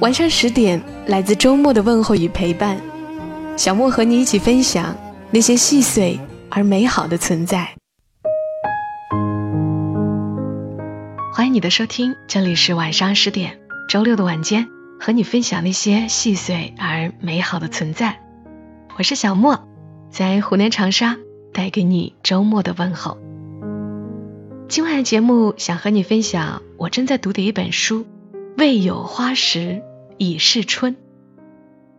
晚上十点，来自周末的问候与陪伴，小莫和你一起分享那些细碎而美好的存在。欢迎你的收听，这里是晚上十点，周六的晚间，和你分享那些细碎而美好的存在。我是小莫，在湖南长沙带给你周末的问候。今晚的节目想和你分享我正在读的一本书，《未有花时》。已是春。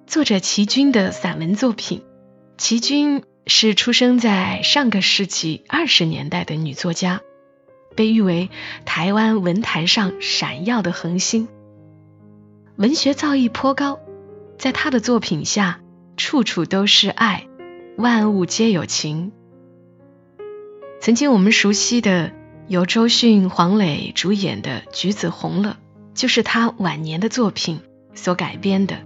作者齐君的散文作品。齐君是出生在上个世纪二十年代的女作家，被誉为台湾文坛上闪耀的恒星。文学造诣颇高，在她的作品下，处处都是爱，万物皆有情。曾经我们熟悉的由周迅、黄磊主演的《橘子红了》，就是他晚年的作品。所改编的，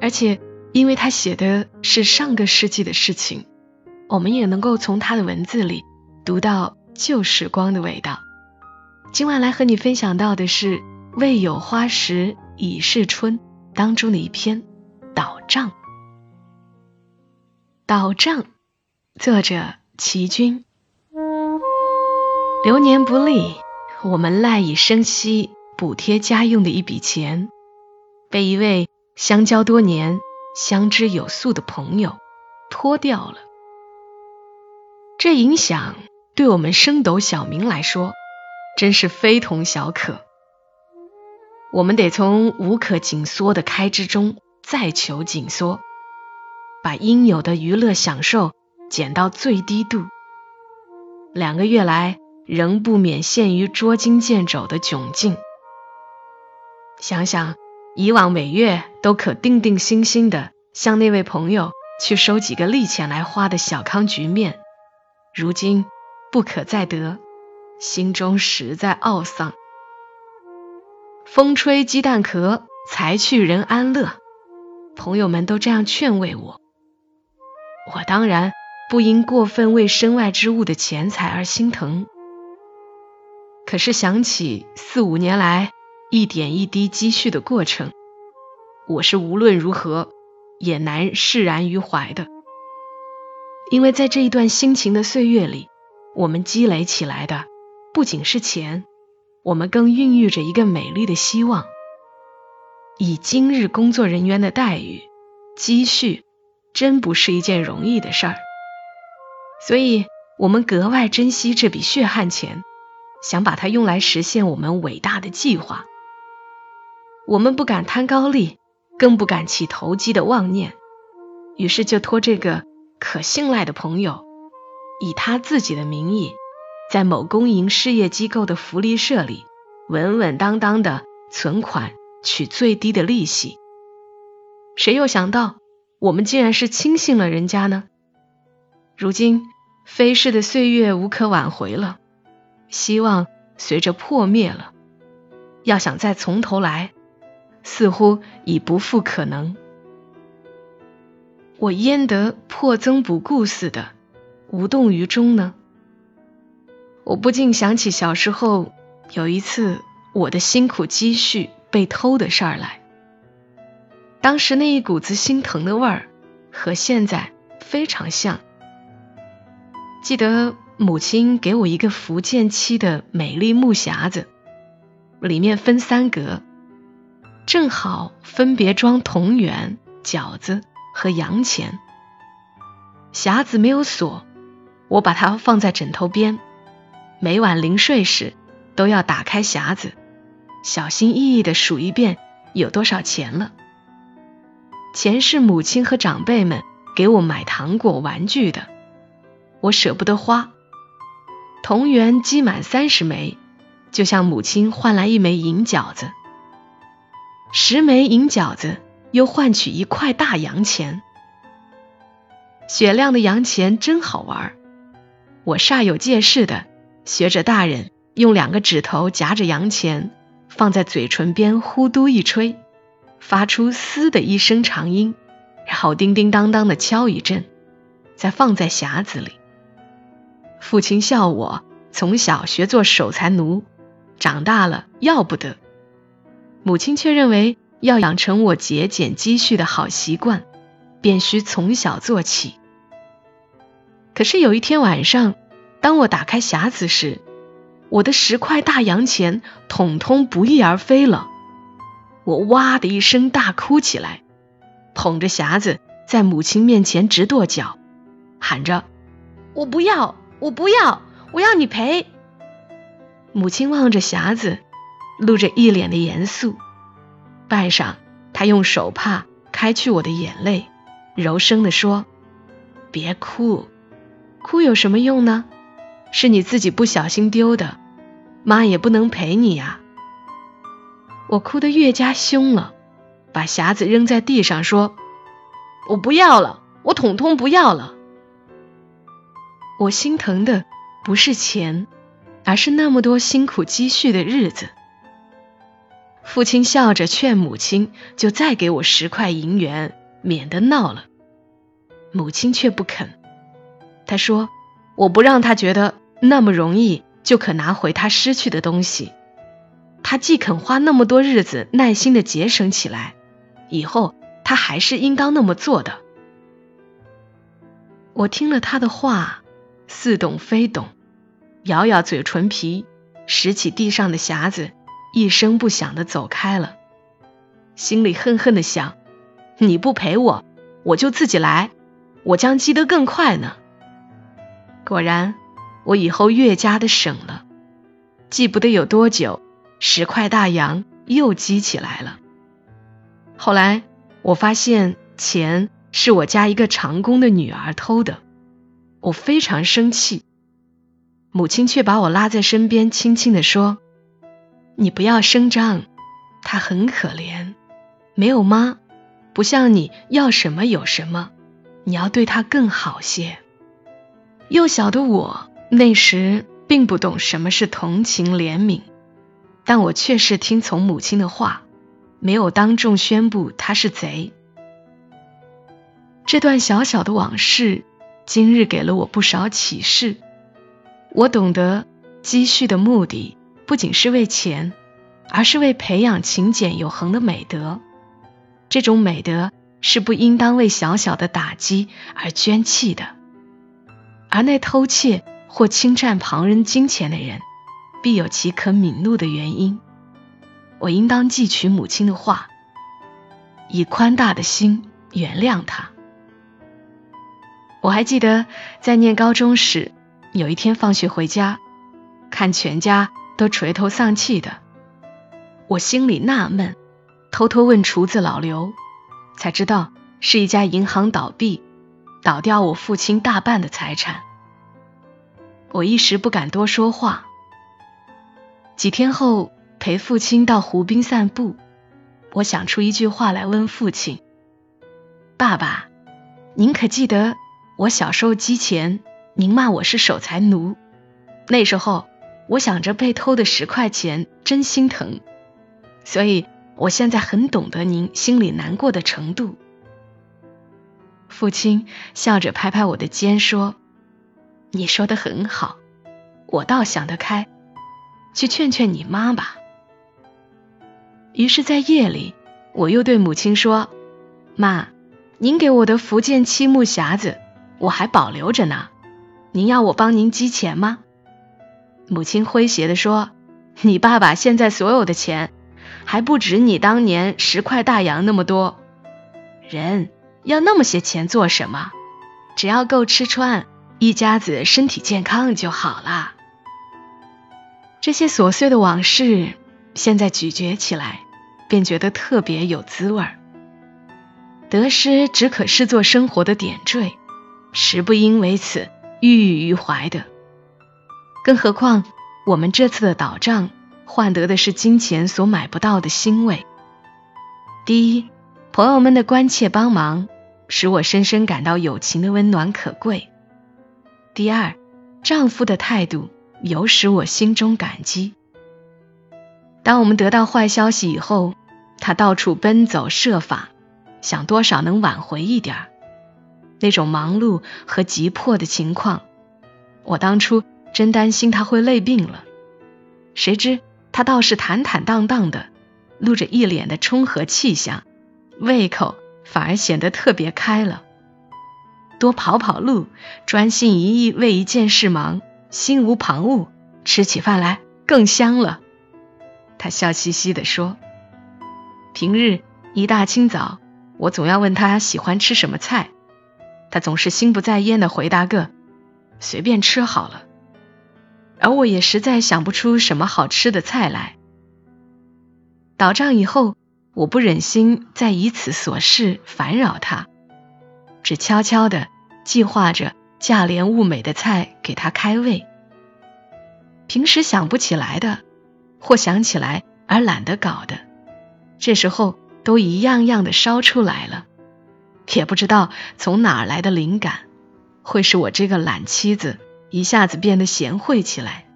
而且因为他写的是上个世纪的事情，我们也能够从他的文字里读到旧时光的味道。今晚来和你分享到的是《未有花时已是春》当中的一篇《倒账》。倒账，作者齐君。流年不利，我们赖以生息、补贴家用的一笔钱。被一位相交多年、相知有素的朋友拖掉了，这影响对我们升斗小民来说真是非同小可。我们得从无可紧缩的开支中再求紧缩，把应有的娱乐享受减到最低度。两个月来，仍不免陷于捉襟见肘的窘境。想想。以往每月都可定定心心的向那位朋友去收几个利钱来花的小康局面，如今不可再得，心中实在懊丧。风吹鸡蛋壳，财去人安乐。朋友们都这样劝慰我，我当然不因过分为身外之物的钱财而心疼。可是想起四五年来。一点一滴积蓄的过程，我是无论如何也难释然于怀的。因为在这一段辛勤的岁月里，我们积累起来的不仅是钱，我们更孕育着一个美丽的希望。以今日工作人员的待遇，积蓄真不是一件容易的事儿，所以我们格外珍惜这笔血汗钱，想把它用来实现我们伟大的计划。我们不敢贪高利，更不敢起投机的妄念，于是就托这个可信赖的朋友，以他自己的名义，在某公营事业机构的福利社里稳稳当当的存款，取最低的利息。谁又想到，我们竟然是轻信了人家呢？如今飞逝的岁月无可挽回了，希望随着破灭了，要想再从头来。似乎已不复可能，我焉得破增补固似的无动于衷呢？我不禁想起小时候有一次我的辛苦积蓄被偷的事儿来，当时那一股子心疼的味儿和现在非常像。记得母亲给我一个福建漆的美丽木匣子，里面分三格。正好分别装铜元、饺子和洋钱。匣子没有锁，我把它放在枕头边，每晚临睡时都要打开匣子，小心翼翼的数一遍有多少钱了。钱是母亲和长辈们给我买糖果、玩具的，我舍不得花。铜元积满三十枚，就向母亲换来一枚银饺子。十枚银饺子又换取一块大洋钱。雪亮的洋钱真好玩，我煞有介事的学着大人，用两个指头夹着洋钱，放在嘴唇边呼嘟一吹，发出“嘶”的一声长音，然后叮叮当当的敲一阵，再放在匣子里。父亲笑我从小学做守财奴，长大了要不得。母亲却认为要养成我节俭积蓄的好习惯，便需从小做起。可是有一天晚上，当我打开匣子时，我的十块大洋钱统统不翼而飞了。我哇的一声大哭起来，捧着匣子在母亲面前直跺脚，喊着：“我不要！”我不要，我要你赔。母亲望着匣子，露着一脸的严肃。半晌，他用手帕开去我的眼泪，柔声地说：“别哭，哭有什么用呢？是你自己不小心丢的，妈也不能陪你呀。”我哭得越加凶了，把匣子扔在地上，说：“我不要了，我统统不要了。”我心疼的不是钱，而是那么多辛苦积蓄的日子。父亲笑着劝母亲，就再给我十块银元，免得闹了。母亲却不肯，他说：“我不让他觉得那么容易就可拿回他失去的东西。他既肯花那么多日子耐心的节省起来，以后他还是应当那么做的。”我听了他的话。似懂非懂，咬咬嘴唇皮，拾起地上的匣子，一声不响的走开了。心里恨恨的想：你不陪我，我就自己来，我将积得更快呢。果然，我以后越加的省了。记不得有多久，十块大洋又积起来了。后来我发现，钱是我家一个长工的女儿偷的。我非常生气，母亲却把我拉在身边，轻轻地说：“你不要声张，他很可怜，没有妈，不像你要什么有什么，你要对他更好些。”幼小的我那时并不懂什么是同情怜悯，但我确实听从母亲的话，没有当众宣布他是贼。这段小小的往事。今日给了我不少启示，我懂得积蓄的目的不仅是为钱，而是为培养勤俭有恒的美德。这种美德是不应当为小小的打击而捐弃的。而那偷窃或侵占旁人金钱的人，必有其可悯怒的原因。我应当记取母亲的话，以宽大的心原谅他。我还记得在念高中时，有一天放学回家，看全家都垂头丧气的，我心里纳闷，偷偷问厨子老刘，才知道是一家银行倒闭，倒掉我父亲大半的财产。我一时不敢多说话。几天后陪父亲到湖边散步，我想出一句话来问父亲：“爸爸，您可记得？”我小时候积钱，您骂我是守财奴。那时候我想着被偷的十块钱，真心疼。所以我现在很懂得您心里难过的程度。父亲笑着拍拍我的肩说：“你说的很好，我倒想得开，去劝劝你妈吧。”于是，在夜里，我又对母亲说：“妈，您给我的福建漆木匣子。”我还保留着呢，您要我帮您积钱吗？母亲诙谐地说：“你爸爸现在所有的钱，还不止你当年十块大洋那么多。人要那么些钱做什么？只要够吃穿，一家子身体健康就好了。”这些琐碎的往事，现在咀嚼起来，便觉得特别有滋味儿。得失只可视作生活的点缀。实不应为此郁郁于怀的。更何况，我们这次的倒账换得的是金钱所买不到的欣慰。第一，朋友们的关切帮忙，使我深深感到友情的温暖可贵；第二，丈夫的态度有使我心中感激。当我们得到坏消息以后，他到处奔走设法，想多少能挽回一点儿。那种忙碌和急迫的情况，我当初真担心他会累病了。谁知他倒是坦坦荡荡的，露着一脸的冲和气象，胃口反而显得特别开了。多跑跑路，专心一意为一件事忙，心无旁骛，吃起饭来更香了。他笑嘻嘻地说：“平日一大清早，我总要问他喜欢吃什么菜。”他总是心不在焉的回答个“随便吃好了”，而我也实在想不出什么好吃的菜来。倒账以后，我不忍心再以此琐事烦扰他，只悄悄的计划着价廉物美的菜给他开胃。平时想不起来的，或想起来而懒得搞的，这时候都一样样的烧出来了。也不知道从哪儿来的灵感，会是我这个懒妻子一下子变得贤惠起来。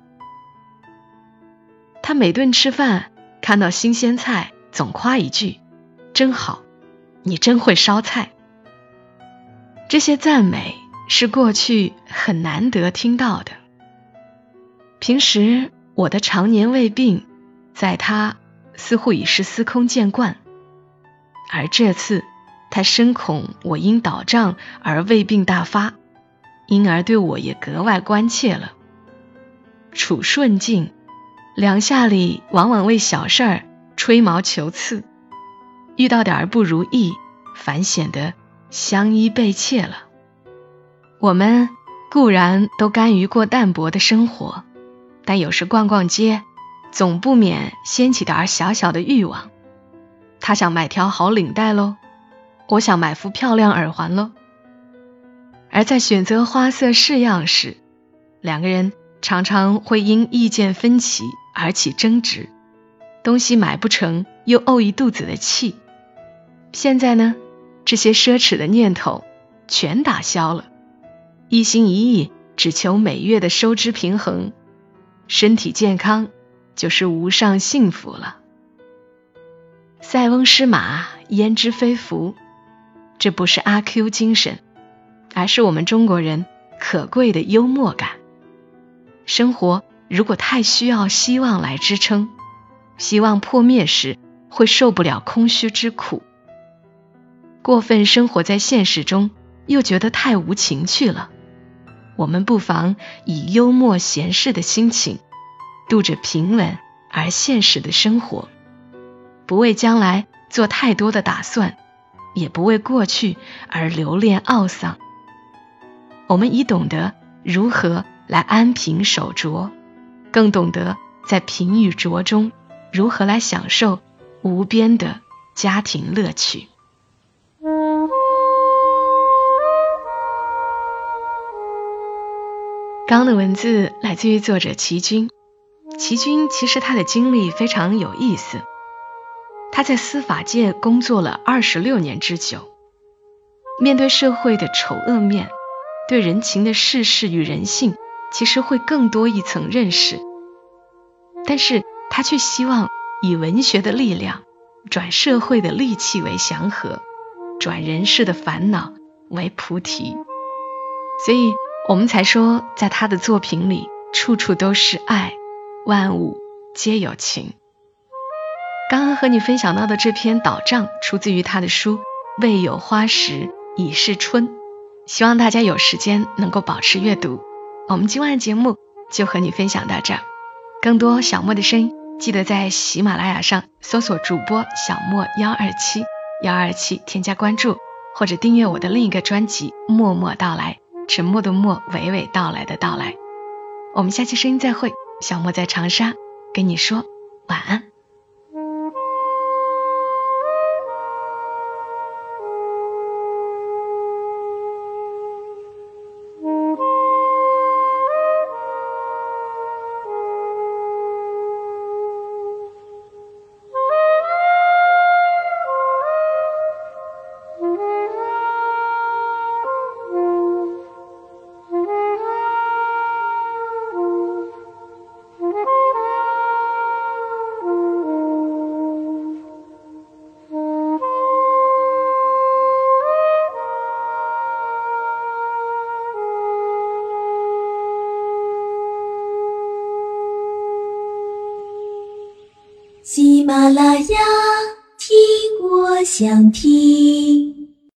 他每顿吃饭看到新鲜菜，总夸一句：“真好，你真会烧菜。”这些赞美是过去很难得听到的。平时我的常年胃病，在他似乎已是司空见惯，而这次。他深恐我因倒账而胃病大发，因而对我也格外关切了。处顺境，两下里往往为小事儿吹毛求疵，遇到点儿不如意，反显得相依被怯了。我们固然都甘于过淡泊的生活，但有时逛逛街，总不免掀起点儿小小的欲望。他想买条好领带喽。我想买副漂亮耳环喽，而在选择花色式样时，两个人常常会因意见分歧而起争执，东西买不成又怄一肚子的气。现在呢，这些奢侈的念头全打消了，一心一意只求每月的收支平衡，身体健康就是无上幸福了。塞翁失马，焉知非福。这不是阿 Q 精神，而是我们中国人可贵的幽默感。生活如果太需要希望来支撑，希望破灭时会受不了空虚之苦。过分生活在现实中，又觉得太无情趣了。我们不妨以幽默闲适的心情，度着平稳而现实的生活，不为将来做太多的打算。也不为过去而留恋懊丧。我们已懂得如何来安贫守拙，更懂得在贫与拙中如何来享受无边的家庭乐趣。刚的文字来自于作者齐军。齐军其实他的经历非常有意思。他在司法界工作了二十六年之久，面对社会的丑恶面，对人情的世事与人性，其实会更多一层认识。但是他却希望以文学的力量，转社会的戾气为祥和，转人世的烦恼为菩提。所以我们才说，在他的作品里，处处都是爱，万物皆有情。刚刚和你分享到的这篇导账，出自于他的书《未有花时已是春》，希望大家有时间能够保持阅读。我们今晚的节目就和你分享到这儿，更多小莫的声音，记得在喜马拉雅上搜索主播小莫幺二七幺二七，添加关注或者订阅我的另一个专辑《默默到来》，沉默的默，娓娓道来的到来。我们下期声音再会，小莫在长沙跟你说晚安。想听。